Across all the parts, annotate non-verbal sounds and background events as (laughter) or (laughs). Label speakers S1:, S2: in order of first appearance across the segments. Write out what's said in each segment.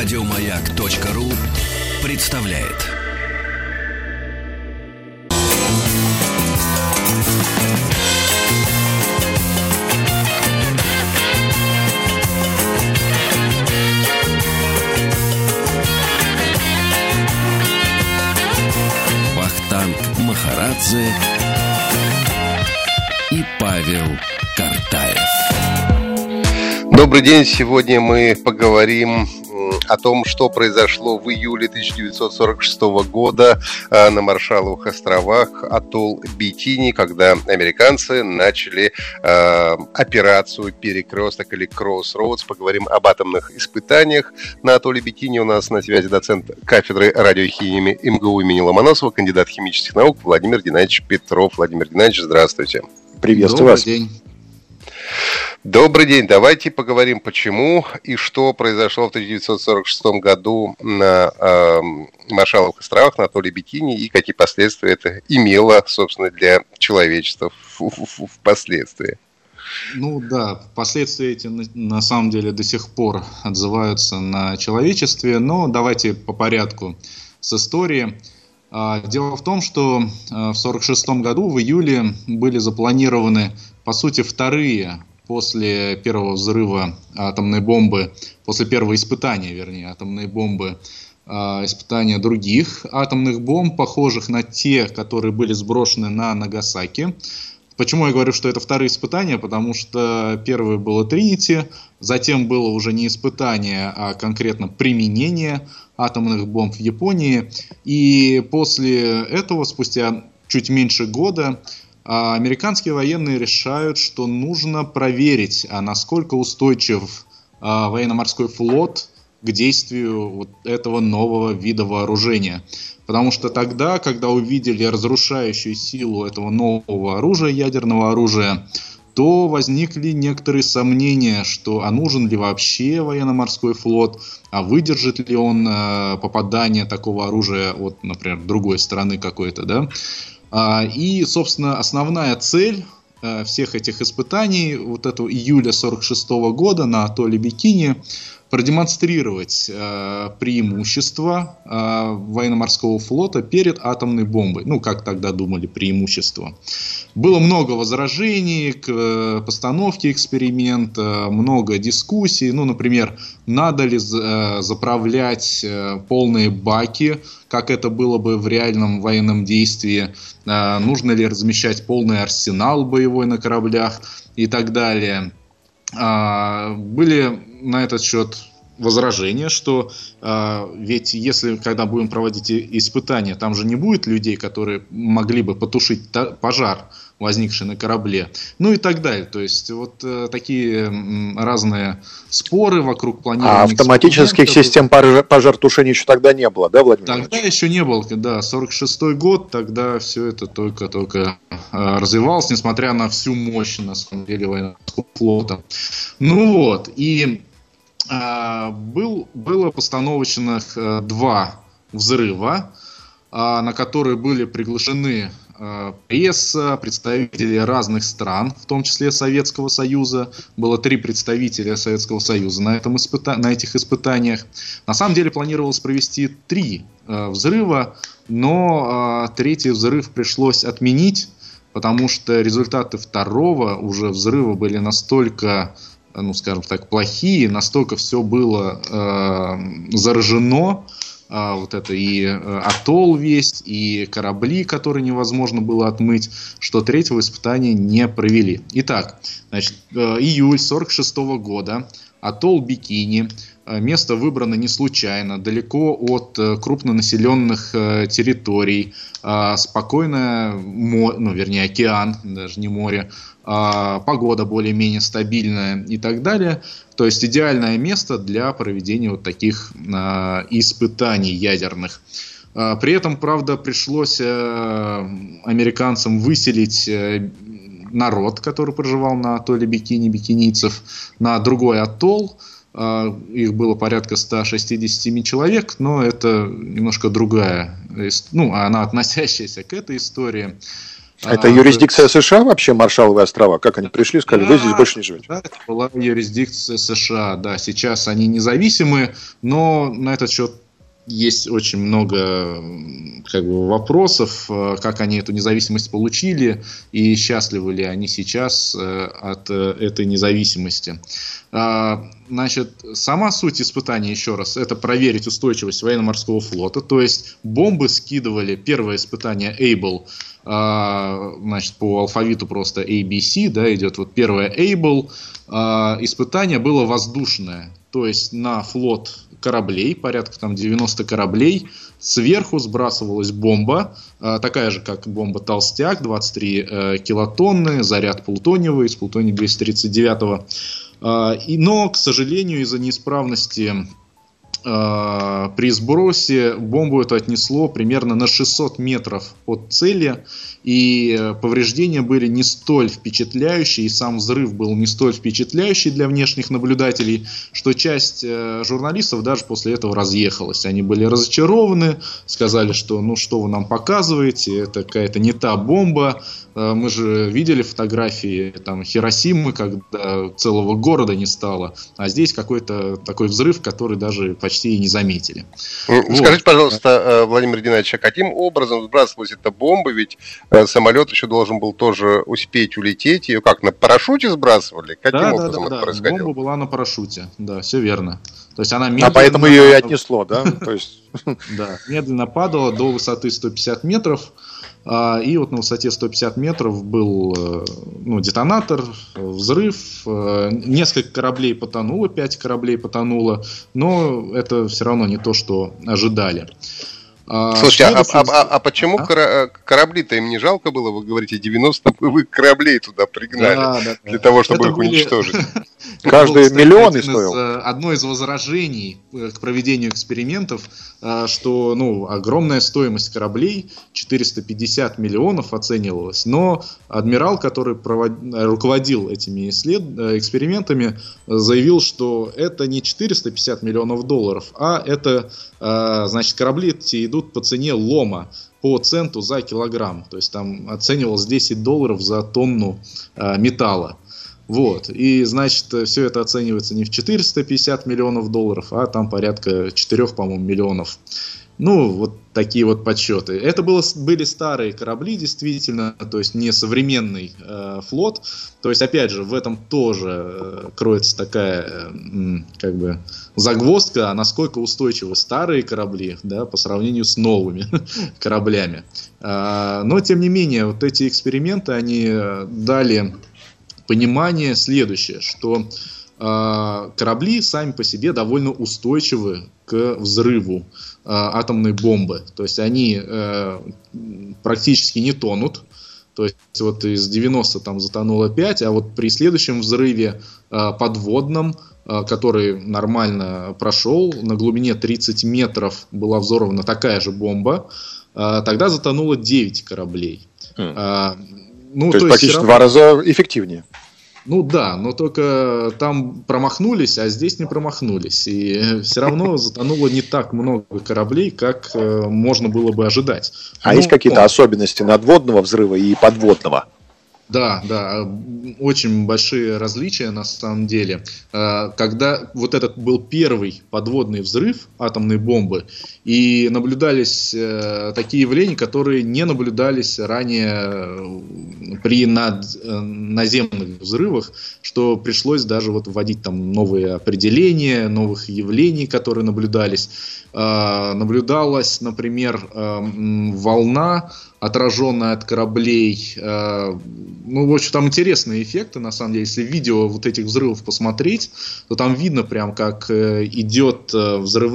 S1: Радиомаяк.ру представляет. Вахтанг Махарадзе и Павел Картаев.
S2: Добрый день. Сегодня мы поговорим о том, что произошло в июле 1946 года э, на Маршаловых островах, атолл Битини, когда американцы начали э, операцию «Перекресток» или «Кроссроудс». Поговорим об атомных испытаниях на атолле Битини. У нас на связи доцент кафедры радиохимии МГУ имени Ломоносова, кандидат химических наук Владимир Геннадьевич Петров. Владимир Геннадьевич, здравствуйте.
S3: Приветствую Добрый вас. день.
S2: Добрый день. Давайте поговорим, почему и что произошло в 1946 году на э, Маршалловых островах, на атолле Бикини, и какие последствия это имело, собственно, для человечества впоследствии.
S3: Ну да, последствия эти на самом деле до сих пор отзываются на человечестве, но давайте по порядку с истории. А, дело в том, что а, в 1946 году в июле были запланированы, по сути, вторые после первого взрыва атомной бомбы, после первого испытания, вернее, атомной бомбы, а, испытания других атомных бомб, похожих на те, которые были сброшены на Нагасаки. Почему я говорю, что это вторые испытания? Потому что первое было Тринити, затем было уже не испытание, а конкретно применение атомных бомб в Японии. И после этого, спустя чуть меньше года, а американские военные решают, что нужно проверить, а насколько устойчив а, военно-морской флот к действию вот этого нового вида вооружения. Потому что тогда, когда увидели разрушающую силу этого нового оружия, ядерного оружия, то возникли некоторые сомнения, что а нужен ли вообще военно-морской флот, а выдержит ли он э, попадание такого оружия от, например, другой страны какой-то, да. А, и, собственно, основная цель э, всех этих испытаний, вот этого июля 46 года на атолле Бикини, продемонстрировать э, преимущество э, военно-морского флота перед атомной бомбой. Ну, как тогда думали, преимущество. Было много возражений к э, постановке эксперимента, много дискуссий. Ну, например, надо ли э, заправлять э, полные баки, как это было бы в реальном военном действии, э, нужно ли размещать полный арсенал боевой на кораблях и так далее. А, были на этот счет возражения, что э, ведь если когда будем проводить испытания, там же не будет людей, которые могли бы потушить пожар, возникший на корабле, ну и так далее. То есть вот э, такие э, разные споры вокруг планирования.
S2: А автоматических систем пожар, пожар-тушения еще тогда не было, да, Владимир?
S3: Тогда еще не было, да, 46-й год, тогда все это только-только э, развивалось, несмотря на всю мощь, на самом деле, военного флота. Ну вот, и э, был, было постановочных э, два взрыва, э, на которые были приглашены пресса, представители разных стран, в том числе Советского Союза. Было три представителя Советского Союза на, этом испыта... на этих испытаниях. На самом деле планировалось провести три э, взрыва, но э, третий взрыв пришлось отменить, потому что результаты второго уже взрыва были настолько ну, скажем так, плохие, настолько все было э, заражено, а, вот это и э, атолл весь, и корабли, которые невозможно было отмыть, что третьего испытания не провели. Итак, значит, э, июль 46 года, атолл Бикини, э, место выбрано не случайно, далеко от крупнонаселенных территорий, а, спокойное море, ну, вернее, океан, даже не море, погода более-менее стабильная и так далее. То есть идеальное место для проведения вот таких а, испытаний ядерных. А, при этом, правда, пришлось э, американцам выселить э, народ, который проживал на атолле Бикини, бикинийцев, на другой атолл. Их было порядка 167 человек, но это немножко другая, ну, она относящаяся к этой истории.
S4: А это юрисдикция США вообще, Маршалловые острова? Как они пришли, сказали, да, вы здесь больше не живете?
S3: Да, это была юрисдикция США, да. Сейчас они независимы, но на этот счет есть очень много как бы, вопросов, э, как они эту независимость получили и счастливы ли они сейчас э, от э, этой независимости. А, значит, сама суть испытания, еще раз, это проверить устойчивость военно-морского флота, то есть бомбы скидывали, первое испытание Able, а, значит, по алфавиту просто ABC, да, идет вот первое Able, а, испытание было воздушное, то есть на флот кораблей, порядка там 90 кораблей. Сверху сбрасывалась бомба, э, такая же, как бомба «Толстяк», 23 э, килотонны, заряд плутониевый из плутония-239. Э, но, к сожалению, из-за неисправности при сбросе бомбу это отнесло примерно на 600 метров от цели, и э, повреждения были не столь впечатляющие, и сам взрыв был не столь впечатляющий для внешних наблюдателей, что часть э, журналистов даже после этого разъехалась. Они были разочарованы, сказали, что ну что вы нам показываете, это какая-то не та бомба. Э, мы же видели фотографии там, Хиросимы, когда целого города не стало, а здесь какой-то такой взрыв, который даже почти и не заметили.
S2: Скажите, вот. пожалуйста, Владимир Геннадьевич, а каким образом сбрасывалась эта бомба? Ведь самолет еще должен был тоже успеть улететь. Ее как, на парашюте сбрасывали? Каким
S3: да,
S2: образом
S3: да,
S2: это
S3: да,
S2: происходило?
S3: Бомба была на парашюте, да, все верно. То есть она
S4: а
S3: медленно...
S4: А поэтому ее и отнесло, да? (laughs) То есть...
S3: Да, медленно падала до высоты 150 метров. А, и вот на высоте 150 метров был э, ну, детонатор, взрыв. Э, несколько кораблей потонуло, 5 кораблей потонуло. Но это все равно не то, что ожидали.
S2: А, Слушайте, а, а, а, а почему а? корабли-то им не жалко было? Вы говорите, 90 боевых (laughs) кораблей туда пригнали да, да, для да. того, чтобы Это их были... уничтожить. (laughs)
S4: Каждый миллион и стоил.
S3: Э, одно из возражений э, к проведению экспериментов, э, что ну, огромная стоимость кораблей, 450 миллионов оценивалась, но адмирал, который провод... руководил этими исслед... экспериментами, заявил, что это не 450 миллионов долларов, а это, значит, корабли эти идут идут по цене лома по центу за килограмм. То есть там оценивалось 10 долларов за тонну э, металла. Вот. И, значит, все это оценивается не в 450 миллионов долларов, а там порядка 4, по-моему, миллионов ну, вот такие вот подсчеты. Это было, были старые корабли, действительно, то есть не современный э, флот. То есть, опять же, в этом тоже э, кроется такая, э, как бы, загвоздка, а насколько устойчивы старые корабли, да, по сравнению с новыми (laughs) кораблями. Э, но, тем не менее, вот эти эксперименты, они э, дали понимание следующее, что э, корабли сами по себе довольно устойчивы к взрыву. Э, атомной бомбы. То есть они э, практически не тонут. То есть вот из 90 там затонуло 5, а вот при следующем взрыве э, подводном, который нормально прошел, на глубине 30 метров была взорвана такая же бомба, тогда затонуло 9 кораблей.
S4: Mm. Ну, то, то есть практически равно... два раза эффективнее.
S3: Ну да, но только там промахнулись, а здесь не промахнулись. И (laughs) все равно затонуло не так много кораблей, как э, можно было бы ожидать.
S4: А ну, есть какие-то он... особенности надводного взрыва и подводного?
S3: Да, да, очень большие различия на самом деле. Э, когда вот этот был первый подводный взрыв атомной бомбы, и наблюдались э, такие явления, которые не наблюдались ранее э, при над, наземных взрывах, что пришлось даже вот вводить там новые определения, новых явлений, которые наблюдались. Наблюдалась, например, волна, отраженная от кораблей. Э, ну, в общем, там интересные эффекты, на самом деле. Если видео вот этих взрывов посмотреть, то там видно прям, как э, идет э, взрыв,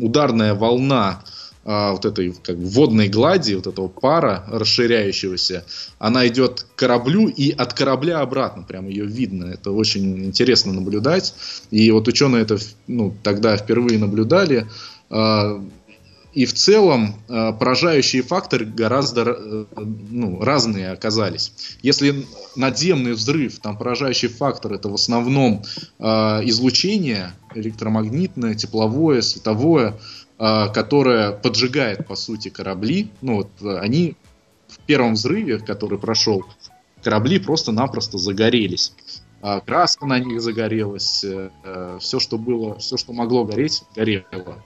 S3: ударная волна вот этой как водной глади, вот этого пара расширяющегося, она идет к кораблю и от корабля обратно, прям ее видно. Это очень интересно наблюдать. И вот ученые это ну, тогда впервые наблюдали. И в целом э, поражающие факторы гораздо э, ну, разные оказались. Если надземный взрыв, там поражающий фактор это в основном э, излучение электромагнитное, тепловое, световое, которое поджигает по сути корабли, ну вот они в первом взрыве, который прошел, корабли просто-напросто загорелись. А краска на них загорелась, все, что было, все, что могло гореть, горело.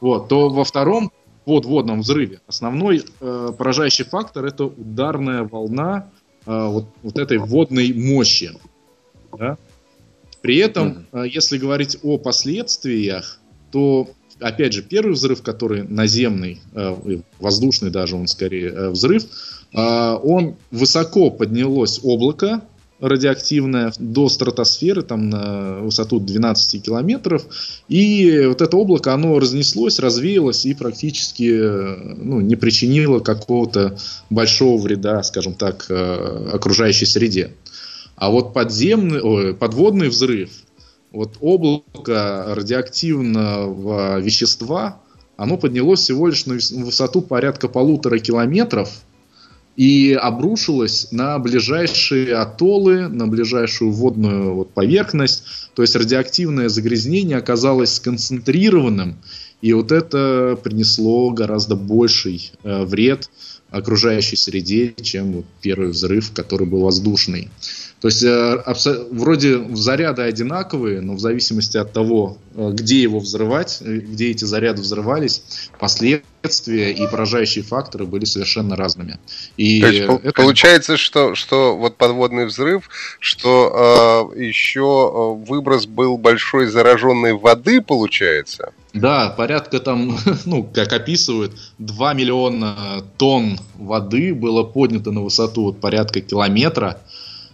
S3: Вот, то во втором подводном взрыве основной э, поражающий фактор это ударная волна э, вот, вот этой водной мощи. Да? При этом, mm-hmm. если говорить о последствиях, то опять же первый взрыв, который наземный, э, воздушный даже он скорее э, взрыв, э, он высоко поднялось облако радиоактивное до стратосферы, там на высоту 12 километров. И вот это облако, оно разнеслось, развеялось и практически ну, не причинило какого-то большого вреда, скажем так, окружающей среде. А вот подземный, ой, подводный взрыв, вот облако радиоактивного вещества, оно поднялось всего лишь на высоту порядка полутора километров и обрушилось на ближайшие атоллы, на ближайшую водную вот поверхность. То есть радиоактивное загрязнение оказалось сконцентрированным, и вот это принесло гораздо больший э, вред окружающей среде, чем вот первый взрыв, который был воздушный. То есть э, вроде заряды одинаковые, но в зависимости от того, э, где его взрывать, э, где эти заряды взрывались, последствия и поражающие факторы были совершенно разными.
S2: И То есть, это... получается, что, что вот подводный взрыв, что э, еще выброс был большой зараженной воды, получается?
S3: Да, порядка там, (laughs) ну, как описывают, 2 миллиона тонн воды было поднято на высоту вот порядка километра.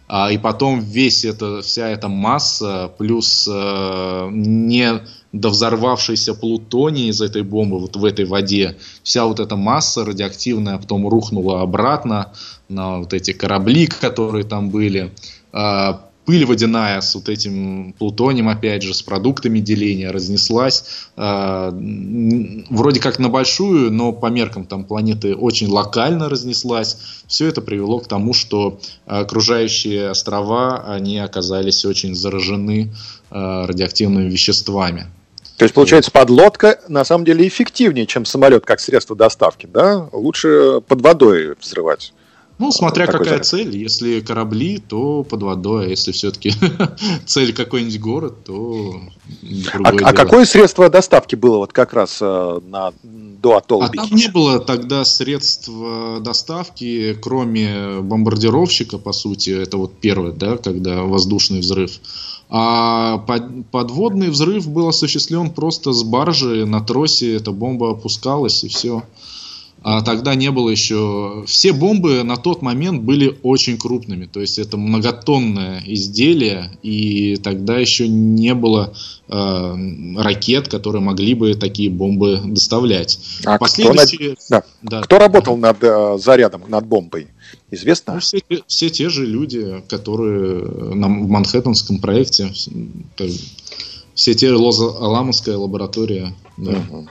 S3: А, и потом весь это, вся эта масса, плюс э, не довзорвавшийся плутоний из этой бомбы вот в этой воде, вся вот эта масса радиоактивная потом рухнула обратно на вот эти корабли, которые там были. Э, пыль водяная с вот этим плутонием, опять же, с продуктами деления разнеслась. Э, вроде как на большую, но по меркам там планеты очень локально разнеслась. Все это привело к тому, что окружающие острова, они оказались очень заражены э, радиоактивными веществами.
S4: То есть, получается, подлодка на самом деле эффективнее, чем самолет как средство доставки, да? Лучше под водой взрывать.
S3: Ну, смотря какая заряд. цель. Если корабли, то под водой. А если все-таки (laughs) цель какой-нибудь город, то
S4: а, а какое средство доставки было вот как раз э, на, до атолла
S3: А там не было тогда средств доставки, кроме бомбардировщика, по сути. Это вот первое, да, когда воздушный взрыв. А под, подводный взрыв был осуществлен просто с баржи на тросе. Эта бомба опускалась и все. А тогда не было еще... Все бомбы на тот момент были очень крупными. То есть это многотонное изделие, и тогда еще не было э, ракет, которые могли бы такие бомбы доставлять.
S4: А Последующие... кто, над... да. Да. кто работал над э, зарядом, над бомбой? Известно?
S3: Ну, все, все те же люди, которые на, в Манхэттенском проекте, все те Лоза-Аламовская лаборатория. Да. Угу.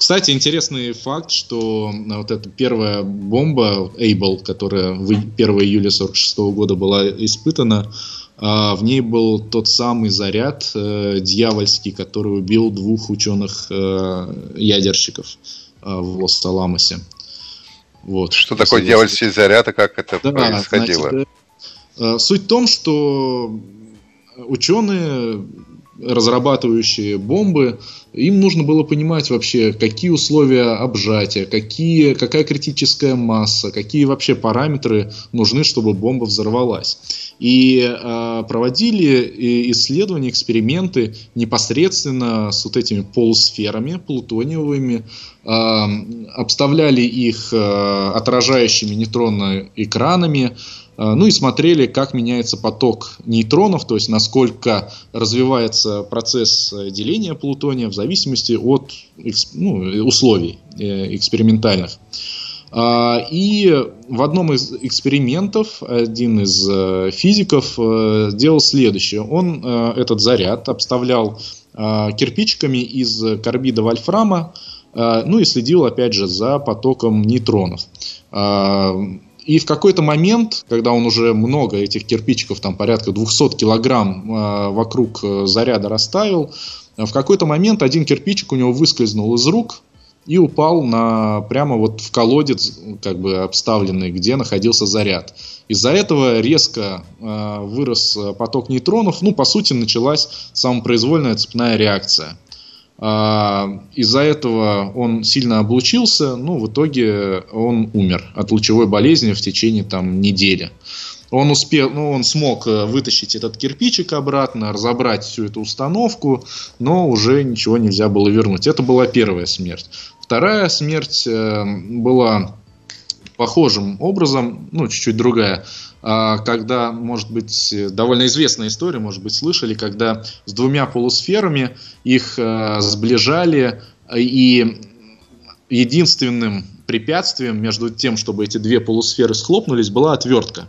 S3: Кстати, интересный факт, что э, вот эта первая бомба Able, которая 1 июля 1946 года была испытана, а, в ней был тот самый заряд э, дьявольский, который убил двух ученых-ядерщиков э, в Лос-Аламосе.
S2: Вот. Что такое дьявольский заряд и как это да, происходило? Значит,
S3: суть в том, что ученые разрабатывающие бомбы, им нужно было понимать вообще, какие условия обжатия, какие, какая критическая масса, какие вообще параметры нужны, чтобы бомба взорвалась. И э, проводили исследования, эксперименты непосредственно с вот этими полусферами плутониевыми, э, обставляли их э, отражающими нейтронно экранами, ну и смотрели, как меняется поток нейтронов, то есть насколько развивается процесс э, деления плутония в зависимости от ну, условий э, экспериментальных. А, и в одном из экспериментов один из э, физиков сделал следующее. Он этот заряд обставлял кирпичиками из карбида вольфрама, ну и следил опять же за потоком нейтронов. И в какой-то момент, когда он уже много этих кирпичиков, там порядка 200 килограмм э, вокруг э, заряда расставил, в какой-то момент один кирпичик у него выскользнул из рук, и упал на, прямо вот в колодец, как бы обставленный, где находился заряд. Из-за этого резко э, вырос поток нейтронов, ну, по сути, началась самопроизвольная цепная реакция. Э, из-за этого он сильно облучился, ну, в итоге он умер от лучевой болезни в течение там недели. Он успел, ну, он смог э, вытащить этот кирпичик обратно, разобрать всю эту установку, но уже ничего нельзя было вернуть. Это была первая смерть. Вторая смерть э, была похожим образом, ну, чуть-чуть другая, а, когда, может быть, довольно известная история, может быть, слышали, когда с двумя полусферами их э, сближали, и единственным препятствием между тем, чтобы эти две полусферы схлопнулись, была отвертка.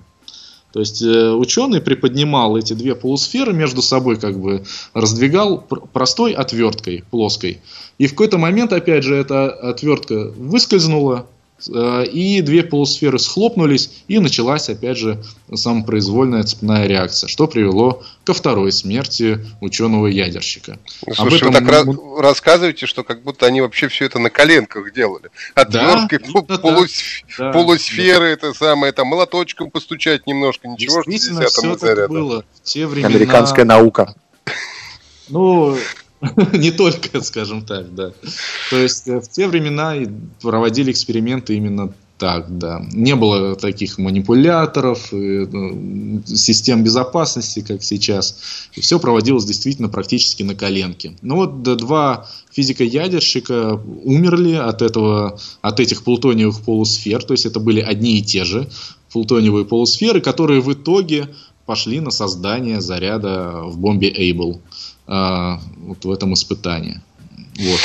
S3: То есть э, ученый приподнимал эти две полусферы между собой, как бы раздвигал простой отверткой плоской. И в какой-то момент, опять же, эта отвертка выскользнула, Э, и две полусферы схлопнулись, и началась, опять же, самопроизвольная цепная реакция, что привело ко второй смерти ученого-ядерщика.
S2: Ну, слушай, Об этом вы так мы... рассказываете, что как будто они вообще все это на коленках делали. Отверткой да, полус... да, полусферы, да. это самое, там, молоточком постучать немножко, ничего, что 10
S3: все это было в те времена...
S4: Американская наука.
S3: Ну, (laughs) Не только, скажем так, да. То есть э, в те времена проводили эксперименты именно так, да. Не было таких манипуляторов, ну, систем безопасности, как сейчас. И все проводилось действительно практически на коленке. Ну вот два физика-ядерщика умерли от, этого, от этих плутониевых полусфер, то есть это были одни и те же плутониевые полусферы, которые в итоге пошли на создание заряда в бомбе Эйбл а, вот в этом испытании. Вот.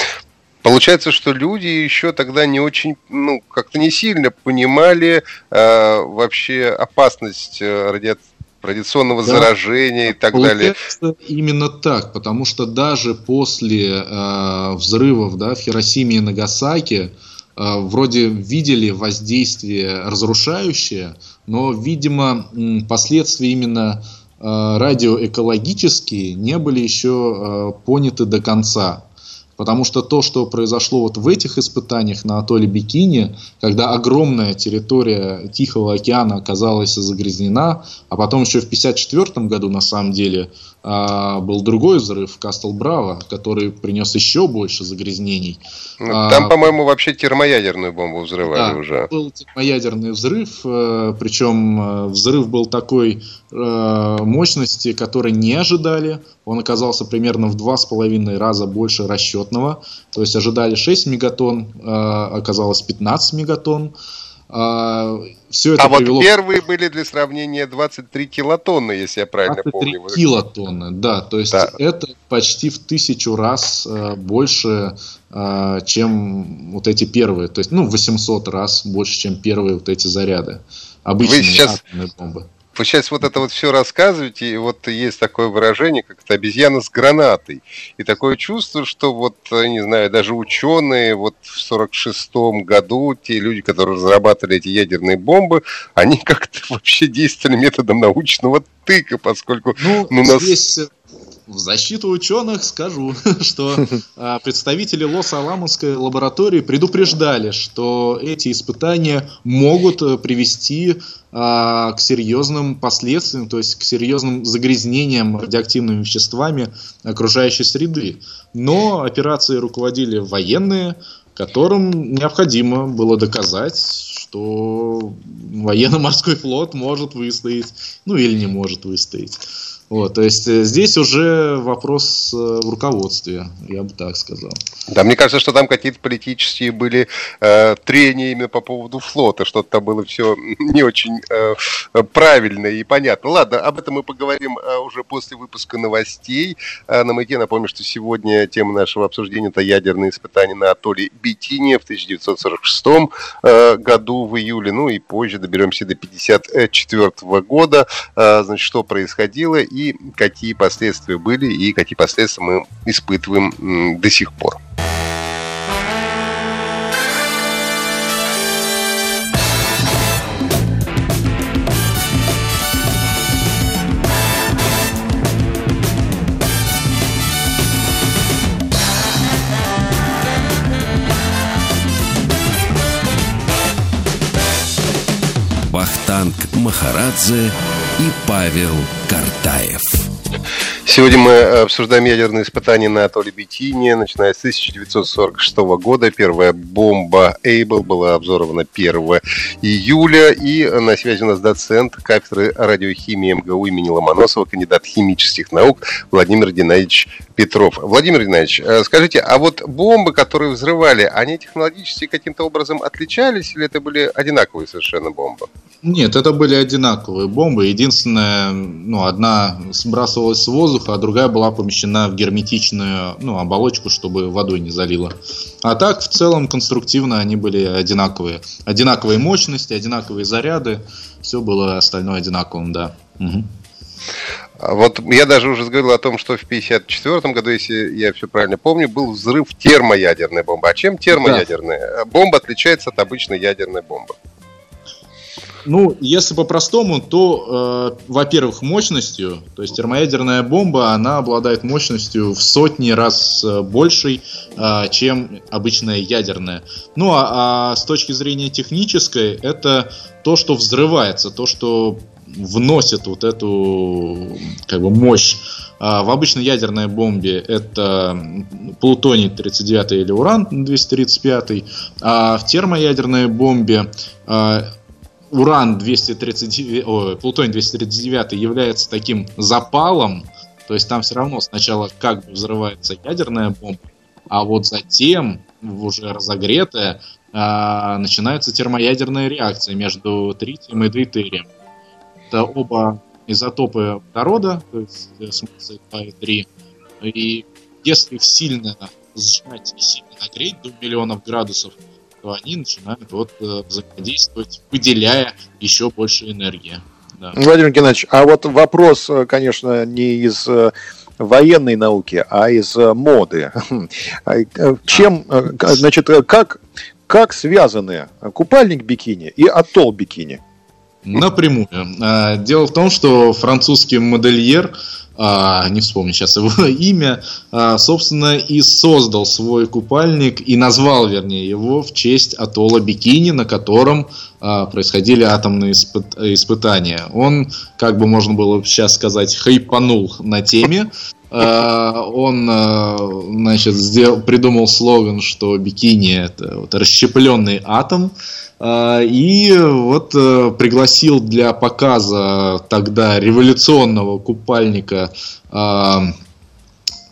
S2: Получается, что люди еще тогда не очень, ну, как-то не сильно понимали э, вообще опасность э, ради радиационного да. заражения и так Получается далее.
S3: Именно так, потому что даже после э, взрывов да, в Хиросиме и Нагасаки э, вроде видели воздействие разрушающее, но, видимо, последствия именно радиоэкологические не были еще э, поняты до конца. Потому что то, что произошло вот в этих испытаниях на атолле Бикини, когда огромная территория Тихого океана оказалась загрязнена, а потом еще в 1954 году на самом деле а, был другой взрыв Кастл Браво, который принес еще больше загрязнений.
S2: Ну, там, а, по-моему, вообще термоядерную бомбу взрывали да, уже.
S3: Был термоядерный взрыв, э, причем э, взрыв был такой э, мощности, которой не ожидали. Он оказался примерно в два с половиной раза больше расчетного. То есть ожидали 6 мегатонн, оказалось 15 мегатонн.
S2: А, все это а привело... вот первые были для сравнения 23 килотонны, если я правильно 23 помню.
S3: килотонны, да. То есть да. это почти в тысячу раз э, больше, э, чем вот эти первые. То есть, ну, 800 раз больше, чем первые вот эти заряды. Обычные Вы сейчас... атомные бомбы.
S2: Вы сейчас вот это вот все рассказываете, и вот есть такое выражение, как это обезьяна с гранатой. И такое чувство, что вот, не знаю, даже ученые вот в 46-м году, те люди, которые разрабатывали эти ядерные бомбы, они (laughs) как-то вообще действовали методом научного тыка, поскольку
S3: ну, ну, нас... здесь в защиту ученых скажу, (laughs) что а, представители Лос-Аламосской лаборатории предупреждали, что эти испытания могут э, привести а, к серьезным последствиям, то есть к серьезным загрязнениям радиоактивными веществами окружающей среды. Но операцией руководили военные, которым необходимо было доказать, что военно-морской флот может выстоять, ну или не может выстоять. Вот, то есть э, здесь уже вопрос э, в руководстве, я бы так сказал.
S2: Да, мне кажется, что там какие-то политические были э, именно по поводу флота, что-то было все (laughs) не очень э, правильно и понятно. Ладно, об этом мы поговорим э, уже после выпуска новостей. Э, на Маяке напомню, что сегодня тема нашего обсуждения это ядерные испытания на атолле Битине в 1946 э, году в июле, ну и позже доберемся до 1954 года. Э, значит, что происходило и какие последствия были, и какие последствия мы испытываем до сих пор.
S1: Махарадзе и Павел Картаев.
S2: Сегодня мы обсуждаем ядерные испытания на атолле Бикини. Начиная с 1946 года первая бомба Эйбл была обзорована 1 июля. И на связи у нас доцент кафедры радиохимии МГУ имени Ломоносова, кандидат химических наук Владимир Геннадьевич Петров. Владимир Геннадьевич, э, скажите, а вот бомбы, которые взрывали, они технологически каким-то образом отличались или это были одинаковые совершенно бомбы?
S3: Нет, это были одинаковые бомбы. Единственное, ну, одна сбрасывалась с воздуха, а другая была помещена в герметичную ну, оболочку, чтобы водой не залило. А так, в целом, конструктивно они были одинаковые. Одинаковые мощности, одинаковые заряды. Все было остальное одинаковым, да. Угу.
S2: Вот я даже уже говорил о том, что в 1954 году, если я все правильно помню, был взрыв термоядерной бомбы. А чем термоядерная? Да. Бомба отличается от обычной ядерной бомбы?
S3: Ну, если по-простому, то, э, во-первых, мощностью. То есть термоядерная бомба, она обладает мощностью в сотни раз э, большей, э, чем обычная ядерная. Ну, а, а с точки зрения технической, это то, что взрывается, то, что вносит вот эту как бы мощь. А в обычной ядерной бомбе это плутоний 39 или уран 235, а в термоядерной бомбе а, уран 239, о, плутоний 239 является таким запалом, то есть там все равно сначала как бы взрывается ядерная бомба, а вот затем, уже разогретая, э, начинается термоядерная реакция между тритием и дейтерием. Это оба изотопы водорода, то есть э, смысл 2 и 3. И если их сильно сжать и сильно нагреть до миллионов градусов, то они начинают вот э, взаимодействовать, выделяя еще больше энергии.
S4: Да. Владимир Геннадьевич, а вот вопрос, э, конечно, не из э, военной науки, а из моды. (laughs) Чем, значит, как, как связаны купальник бикини и атолл бикини?
S3: Напрямую. Дело в том, что французский модельер а, не вспомню сейчас его (laughs) имя, а, собственно, и создал свой купальник и назвал, вернее, его в честь атолла Бикини, на котором а, происходили атомные испыт испытания. Он, как бы можно было сейчас сказать, хайпанул на теме. А, он, а, значит, сделал, придумал слоган, что бикини это вот расщепленный атом, а, и вот э, пригласил для показа тогда революционного купальника а,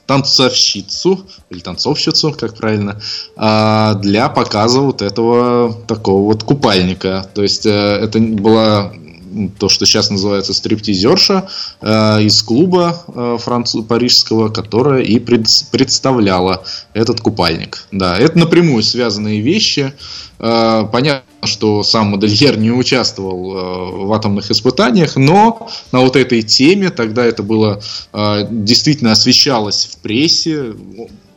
S3: танцовщицу, или танцовщицу, как правильно, а, для показа вот этого такого вот купальника. То есть э, это была то, что сейчас называется стриптизерша э, из клуба э, француз, парижского, которая и пред, представляла этот купальник. Да, это напрямую связанные вещи. Э, понятно, что сам модельер не участвовал э, в атомных испытаниях, но на вот этой теме тогда это было э, действительно освещалось в прессе.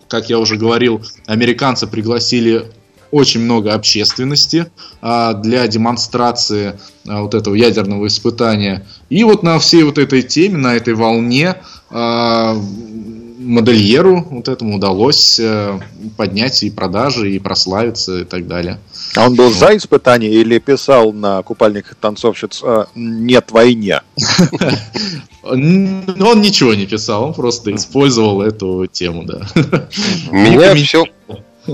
S3: Как я уже говорил, американцы пригласили очень много общественности а, для демонстрации а, вот этого ядерного испытания. И вот на всей вот этой теме, на этой волне а, модельеру вот этому удалось а, поднять и продажи, и прославиться, и так далее.
S4: А он был вот. за испытание или писал на купальниках танцовщиц а, «Нет войне»? (laughs)
S3: Он ничего не писал, он просто использовал эту тему, да.
S2: Меня все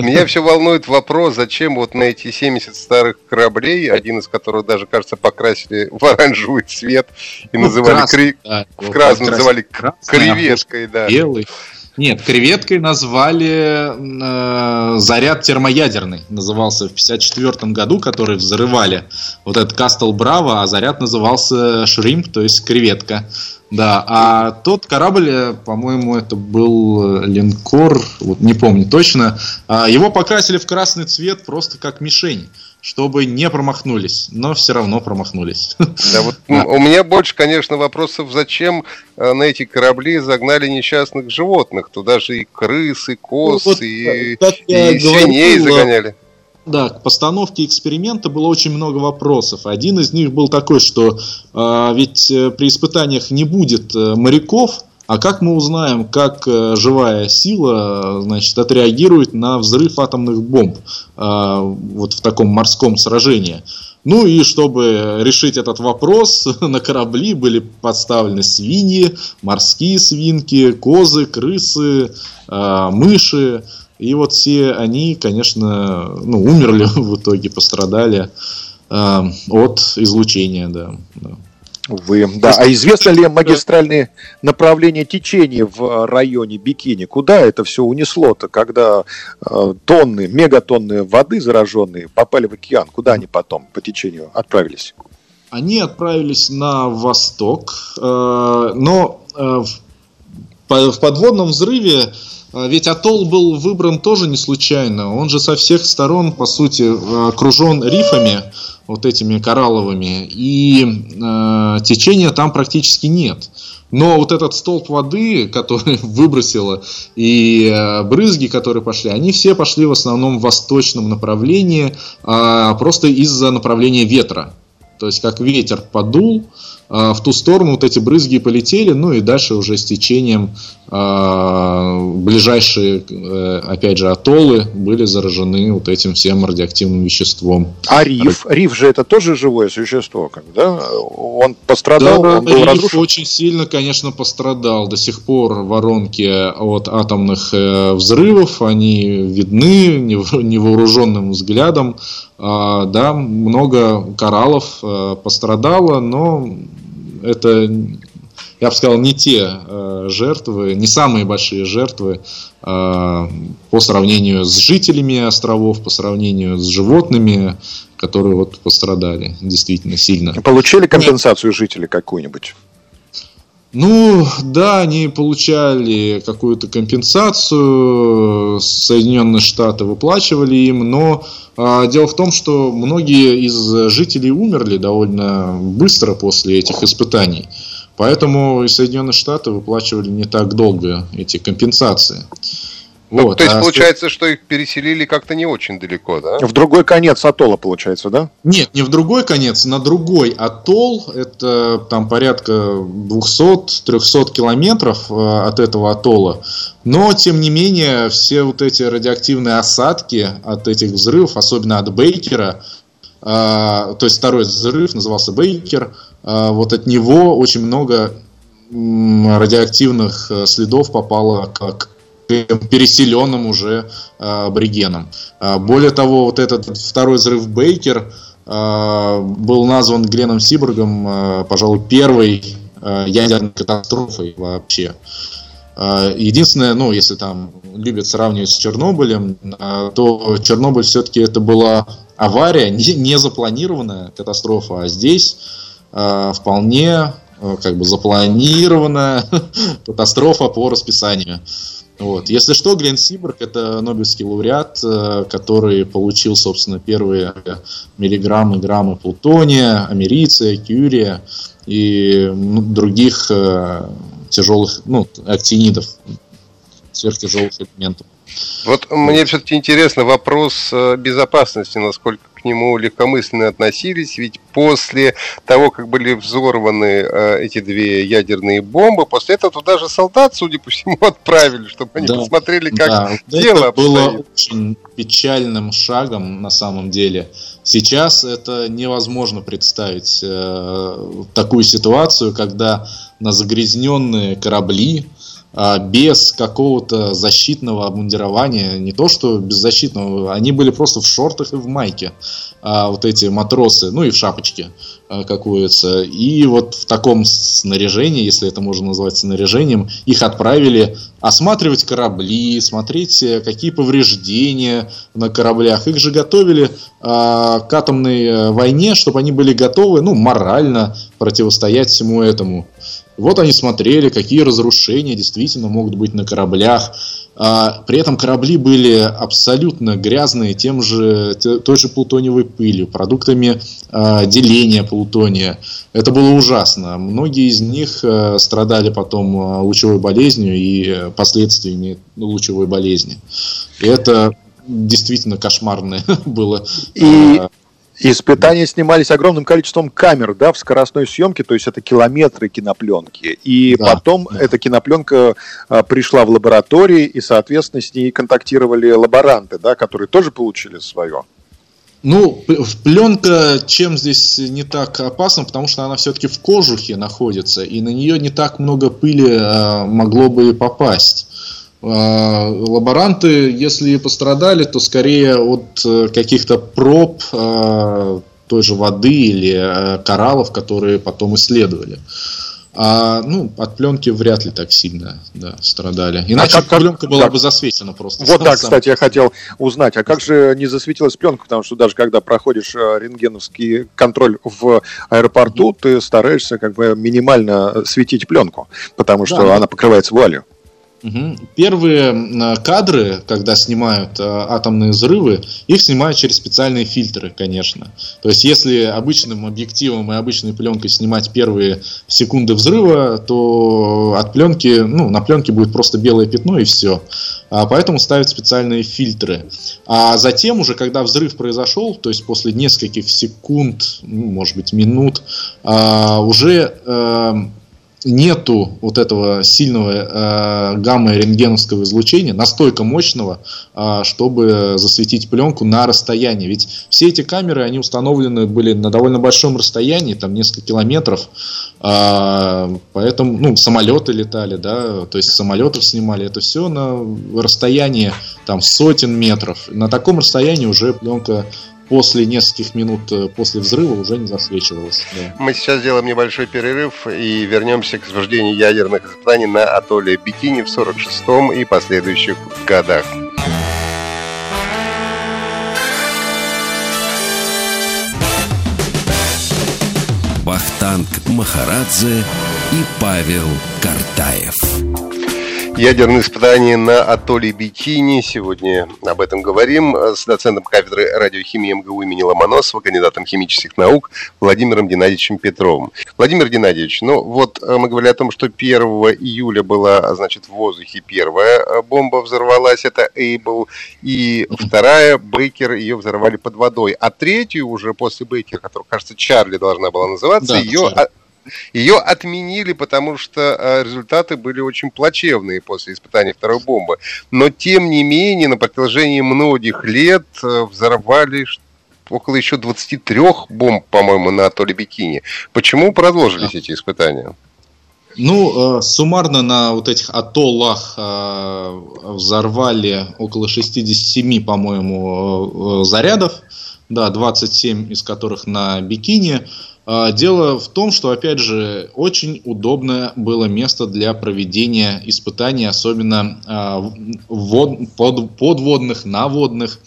S2: меня все волнует вопрос, зачем вот на эти 70 старых кораблей, один из которых даже, кажется, покрасили в оранжевый цвет и ну, называли красный, кри... да, в красный называли красный, креветкой, да.
S3: Белый. Нет, креветкой назвали э, заряд термоядерный, назывался в 54 году, который взрывали. Вот этот Кастл Браво, а заряд назывался Шримп, то есть креветка. Да, а тот корабль, э, по-моему, это был э, линкор, вот не помню точно, а его покрасили в красный цвет просто как мишень, чтобы не промахнулись, но все равно промахнулись. (laughs)
S2: Да, вот да. У меня больше, конечно, вопросов, зачем э, на эти корабли загнали несчастных животных, туда же и крысы, и коз, ну, вот, и, и свиней загоняли.
S3: Да, к постановке эксперимента было очень много вопросов. Один из них был такой, что э, ведь э, при испытаниях не будет э, моряков, А как мы узнаем, как э, живая сила значит, отреагирует на взрыв атомных бомб э, вот в таком морском сражении? Ну и чтобы решить этот вопрос, (laughs) на корабли были подставлены свиньи, морские свинки, козы, крысы, э, мыши. И вот все они, конечно, ну, умерли (laughs) в итоге, пострадали от излучения, да. да.
S4: Увы, да. А известно ли магистральные направления течения в районе Бикини? Куда это все унесло-то, когда э, тонны, мегатонны воды зараженные попали в океан? Куда они потом по течению отправились?
S3: Они отправились на восток, э, но э, в, подводном взрыве ведь атолл был выбран тоже не случайно. Он же со всех сторон, по сути, окружен рифами вот этими коралловыми, и э, течения там практически нет. Но вот этот столб воды, который (laughs) выбросило, и э, брызги, которые пошли, они все пошли в основном в восточном направлении, э, просто из-за направления ветра. То есть как ветер подул, а, в ту сторону вот эти брызги полетели, ну и дальше уже с течением а, ближайшие, э, опять же, атоллы были заражены вот этим всем радиоактивным веществом.
S4: А риф? Риф же это тоже живое существо, да? Он пострадал,
S3: да, он был риф разрушен? очень сильно, конечно, пострадал. До сих пор воронки от атомных э, взрывов, они видны невооруженным взглядом. А, да, много кораллов э, пострадало, но это, я бы сказал, не те э, жертвы, не самые большие жертвы э, по сравнению с жителями островов, по сравнению с животными, которые вот пострадали действительно сильно.
S4: Получили компенсацию жители какую-нибудь?
S3: Ну, да, они получали какую-то компенсацию, Соединенные Штаты выплачивали им, но а, дело в том, что многие из жителей умерли довольно быстро после этих испытаний. Поэтому и Соединенные Штаты выплачивали не так долго эти компенсации.
S2: Ну, вот, то есть а получается, что их переселили как-то не очень далеко, да?
S4: В другой конец атолла, получается, да?
S3: Нет, не в другой конец, на другой атолл. Это там порядка 200-300 километров э, от этого атолла. Но, тем не менее, все вот эти радиоактивные осадки от этих взрывов, особенно от Бейкера, э, то есть второй взрыв назывался Бейкер, э, вот от него очень много радиоактивных следов попало как переселенным уже э, аборигенам. Э, более того, вот этот второй взрыв Бейкер э, был назван Гленом Сиборгом, пожалуй, первой ядерной катастрофой вообще. Единственное, ну, если там любят сравнивать с Чернобылем, то Чернобыль все-таки это была авария, не, не запланированная катастрофа, а здесь вполне как бы запланированная (laughs) катастрофа по расписанию. Вот. Если что, Глен Сиборг это Нобелевский лауреат, э, который получил, собственно, первые миллиграммы, граммы плутония, америция, кюрия и других э, тяжелых, ну, актинидов, сверхтяжелых элементов.
S2: Вот мне все-таки интересно вопрос э, безопасности, насколько к нему легкомысленно относились, ведь после того, как были взорваны э, эти две ядерные бомбы, после этого туда же солдат, судя по всему, (laughs) отправили, чтобы они да, посмотрели, как да. дело
S3: Это было очень печальным шагом на самом деле. Сейчас это невозможно представить э, такую ситуацию, когда на загрязненные корабли без какого-то защитного обмундирования, не то что без защитного, они были просто в шортах и в майке, а, вот эти матросы, ну и в шапочке, а, как водится. И вот в таком снаряжении, если это можно назвать снаряжением, их отправили осматривать корабли, смотреть, э, какие повреждения на кораблях. Их же готовили к атомной э, войне, чтобы они были готовы, ну, морально противостоять всему этому. Вот они смотрели, какие разрушения действительно могут быть на кораблях. А, при этом корабли были абсолютно грязные тем же, той же плутониевой пылью, продуктами а, деления плутония. Это было ужасно. Многие из них а, страдали потом лучевой болезнью и последствиями лучевой болезни. И это действительно кошмарное (laughs) было.
S4: И Испытания снимались огромным количеством камер, да, в скоростной съемке, то есть это километры кинопленки. И да, потом да. эта кинопленка а, пришла в лаборатории, и, соответственно, с ней контактировали лаборанты, да, которые тоже получили свое.
S3: Ну, пленка чем здесь не так опасна, потому что она все-таки в кожухе находится, и на нее не так много пыли э, могло бы попасть. Э, лаборанты, если пострадали, то скорее от э, каких-то проб э, той же воды или э, кораллов, которые потом исследовали. А, ну, от пленки вряд ли так сильно да, страдали. А Иначе а как, пленка была как? бы засвечена просто.
S4: Вот так, кстати, я хотел узнать. А как же не засветилась пленка? Потому что даже когда проходишь э, рентгеновский контроль в аэропорту, ты стараешься как бы минимально светить пленку, потому что да, она покрывается вуалью.
S3: Угу. Первые кадры, когда снимают э, атомные взрывы, их снимают через специальные фильтры, конечно. То есть, если обычным объективом и обычной пленкой снимать первые секунды взрыва, то от пленки, ну, на пленке будет просто белое пятно и все. А поэтому ставят специальные фильтры. А затем уже, когда взрыв произошел, то есть после нескольких секунд, ну, может быть минут, а, уже э, нету вот этого сильного э, гамма-рентгеновского излучения, настолько мощного, э, чтобы засветить пленку на расстоянии. Ведь все эти камеры, они установлены были на довольно большом расстоянии, там несколько километров, э, поэтому, ну, самолеты летали, да, то есть самолетов снимали, это все на расстоянии там сотен метров. На таком расстоянии уже пленка после нескольких минут э, после взрыва уже не засвечивалось.
S2: Да. Мы сейчас сделаем небольшой перерыв и вернемся к освобождению ядерных испытаний на атолле Бикини в 46-м и последующих годах.
S1: Вахтанг Махарадзе и Павел Картаев.
S2: Ядерные испытания на атолле Бикини. Сегодня об этом говорим с доцентом кафедры радиохимии МГУ имени Ломоносова, кандидатом химических наук Владимиром Геннадьевичем Петровым. Владимир Геннадьевич, ну вот э, мы говорили о том, что 1 июля была, значит, в воздухе первая э, бомба взорвалась, это Эйбл, и вторая, Бейкер, ее взорвали под водой. А третью уже после Бейкера, которая, кажется, Чарли должна была называться, да, ее... Чарли ее отменили, потому что э, результаты были очень плачевные после испытания второй бомбы. Но, тем не менее, на протяжении многих лет э, взорвали около еще 23 бомб, по-моему, на атолле Бикини. Почему продолжились эти испытания?
S3: Ну, э, суммарно на вот этих атоллах взорвали около 67, по-моему, зарядов. Да, 27 из которых на Бикини. А, дело в том, что, опять же, очень удобное было место для проведения испытаний, особенно а, подводных, наводных.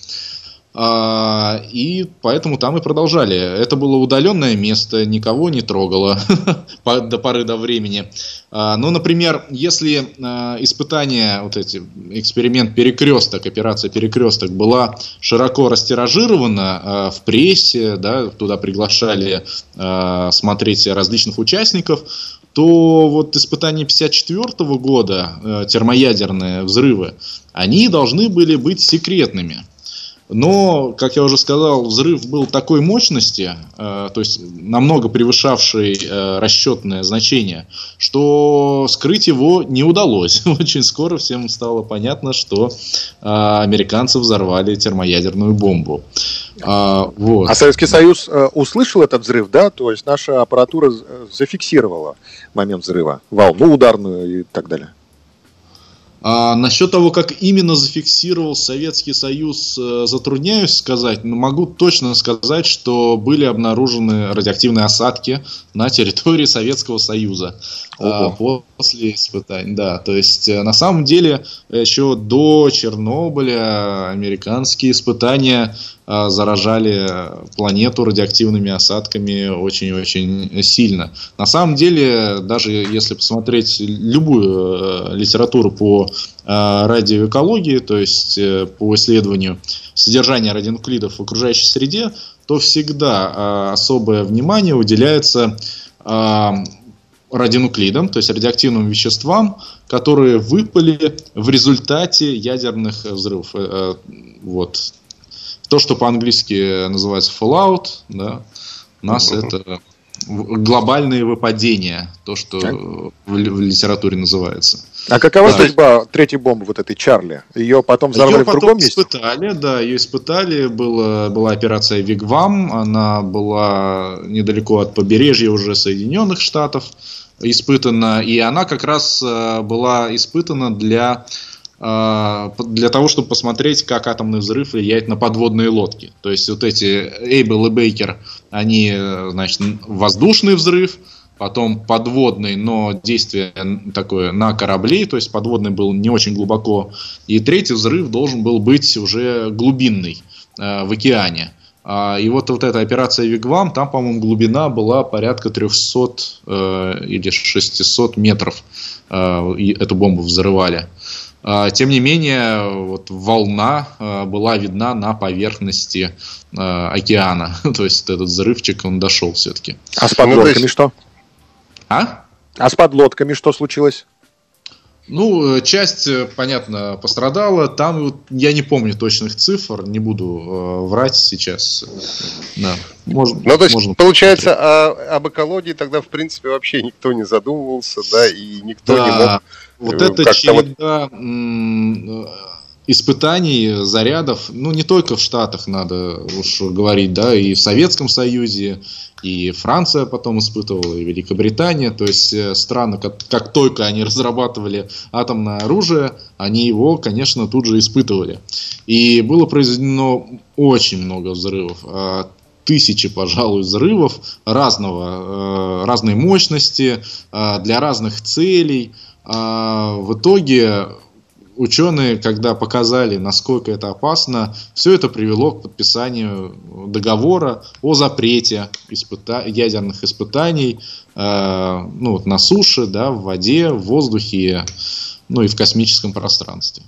S3: И поэтому там и продолжали. Это было удаленное место, никого не трогало (laughs) до поры до времени. А, ну, например, если а, испытание, вот эти, эксперимент перекресток, операция перекресток была широко растиражирована в прессе, да, туда приглашали смотреть различных участников, то вот испытания 1954 года, термоядерные взрывы, они должны были быть секретными. Но, как я уже сказал, взрыв был такой мощности, э, то есть намного превышавший э, расчетное значение, что скрыть его не удалось. (laughs) Очень скоро всем стало понятно, что э, американцы взорвали термоядерную бомбу.
S4: А, вот. а Советский Союз э, услышал этот взрыв, да? То есть наша аппаратура зафиксировала момент взрыва, волну ударную и так далее.
S3: А насчет того, как именно зафиксировал Советский Союз, э, затрудняюсь сказать, но могу точно сказать, что были обнаружены радиоактивные осадки на территории Советского Союза Ого. после испытаний. Да, то есть э, на самом деле еще до Чернобыля американские испытания а, заражали планету радиоактивными осадками очень-очень сильно. На самом деле, даже если посмотреть любую э, литературу по а, радиоэкологии, то есть э, по исследованию содержания радионуклидов в окружающей среде, то всегда а, особое внимание уделяется радионуклидам, то есть радиоактивным веществам, которые выпали в результате ядерных взрывов. Э, вот. то, что по-английски называется fallout, да, у нас uh-huh. это глобальные выпадения, то, что так. в, в литературе называется.
S4: А какова да. судьба третьей бомбы, вот этой Чарли? Ее потом взорвали ее в другом месте?
S3: испытали, да, ее испытали. Была, была операция Вигвам, она была недалеко от побережья уже Соединенных Штатов испытана, и она как раз э, была испытана для э, для того, чтобы посмотреть, как атомный взрыв влияет на подводные лодки. То есть вот эти Эйбл и Бейкер, они, э, значит, воздушный взрыв, потом подводный, но действие такое на корабле, то есть подводный был не очень глубоко, и третий взрыв должен был быть уже глубинный в океане. А, и вот, вот эта операция Вигвам, там, по-моему, глубина была порядка 300 э, или 600 метров. Э, и эту бомбу взрывали. Э, тем не менее, вот волна э, была видна на поверхности э, океана. (laughs) То есть этот взрывчик, он дошел все-таки.
S4: А с подлодками ну, что?
S3: А?
S4: А с подлодками что случилось?
S3: Ну, э, часть, э, понятно, пострадала. Там я не помню точных цифр, не буду э, врать сейчас.
S2: Да. Можно, ну, то есть, можно получается, о, об экологии тогда, в принципе, вообще никто не задумывался, да, и никто да. не мог...
S3: Вот э, это череда вот испытаний, зарядов, ну, не только в Штатах надо уж говорить, да, и в Советском Союзе, и Франция потом испытывала, и Великобритания, то есть э, страны, как, как только они разрабатывали атомное оружие, они его, конечно, тут же испытывали. И было произведено очень много взрывов, а, тысячи, пожалуй, взрывов разного, э, разной мощности, э, для разных целей. А, в итоге ученые, когда показали, насколько это опасно, все это привело к подписанию договора о запрете испыта ядерных испытаний э, ну, вот на суше, да, в воде, в воздухе, ну и в космическом пространстве.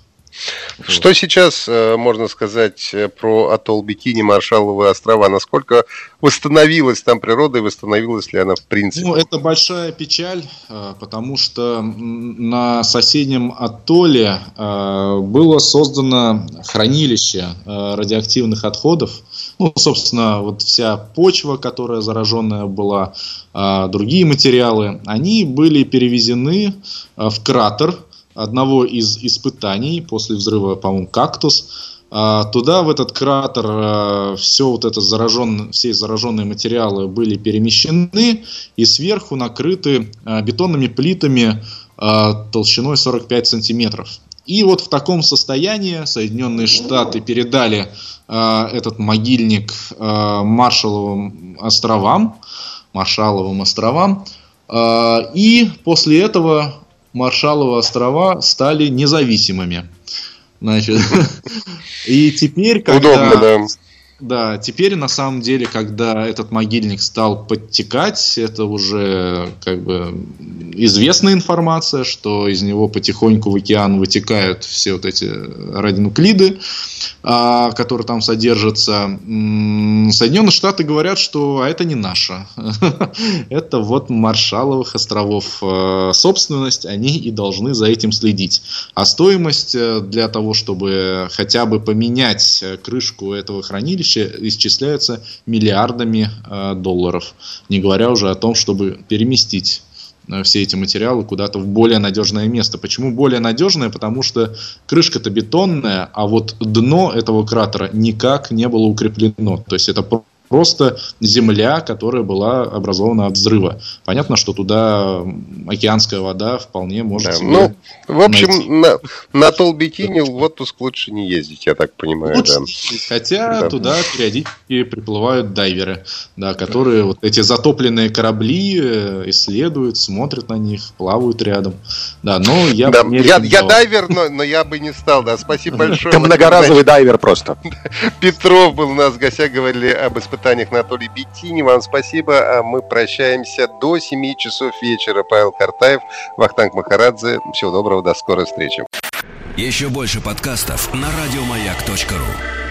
S2: Что сейчас э, можно сказать э, про атолл Бикини, Маршалловые острова? Насколько восстановилась там природа и восстановилась ли она в принципе?
S3: Ну, это большая печаль, э, потому что на соседнем атолле было создано хранилище радиоактивных отходов. Ну, собственно, вот вся почва, которая зараженная была, другие материалы, они были перевезены в кратер, одного из испытаний после взрыва, по-моему, «Кактус». А, туда, в этот кратер, а, все вот это заражен, все зараженные материалы были перемещены и сверху накрыты а, бетонными плитами толщиной 45 сантиметров. И вот в таком состоянии Соединенные Штаты передали этот могильник Маршаловым островам, Маршаловым островам. И после этого Маршалловы острова стали независимыми. Значит, (laughs) и теперь, когда... Удобно, да. Да, теперь на самом деле, когда этот могильник стал подтекать, это уже как бы известная информация, что из него потихоньку в океан вытекают все вот эти радинуклиды, а, которые там содержатся. Соединенные Штаты говорят, что а это не наше. (laughs) это вот Маршаловых островов э, собственность, они и должны за этим следить. А стоимость э, для того, чтобы хотя бы поменять э, крышку этого хранилища, хранилища исчисляются миллиардами э, долларов, не говоря уже о том, чтобы переместить э, все эти материалы куда-то в более надежное место. Почему более надежное? Потому что крышка-то бетонная, а вот дно этого кратера никак не было укреплено. То есть это просто земля, которая была образована от взрыва. Понятно, что туда океанская вода вполне может да,
S2: Ну, в общем, найти. на, на Толбикине в отпуск лучше не ездить, я так понимаю. Лучше да.
S3: Хотя да. туда периодически приплывают дайверы, да, которые вот эти затопленные корабли э, исследуют, смотрят на них, плавают рядом. Да, но я
S2: да, не я, я дайвер, но, но я бы не стал, да. Спасибо (laughs) большое.
S4: Ты многоразовый дайвер просто. (laughs)
S2: Петров был у нас в гостях, говорили об испытании испытаниях Анатолий Беттини. Вам спасибо. А мы прощаемся до 7 часов вечера. Павел Картаев, Вахтанг Махарадзе. Всего доброго, до скорой встречи.
S1: Еще больше подкастов на радиомаяк.ру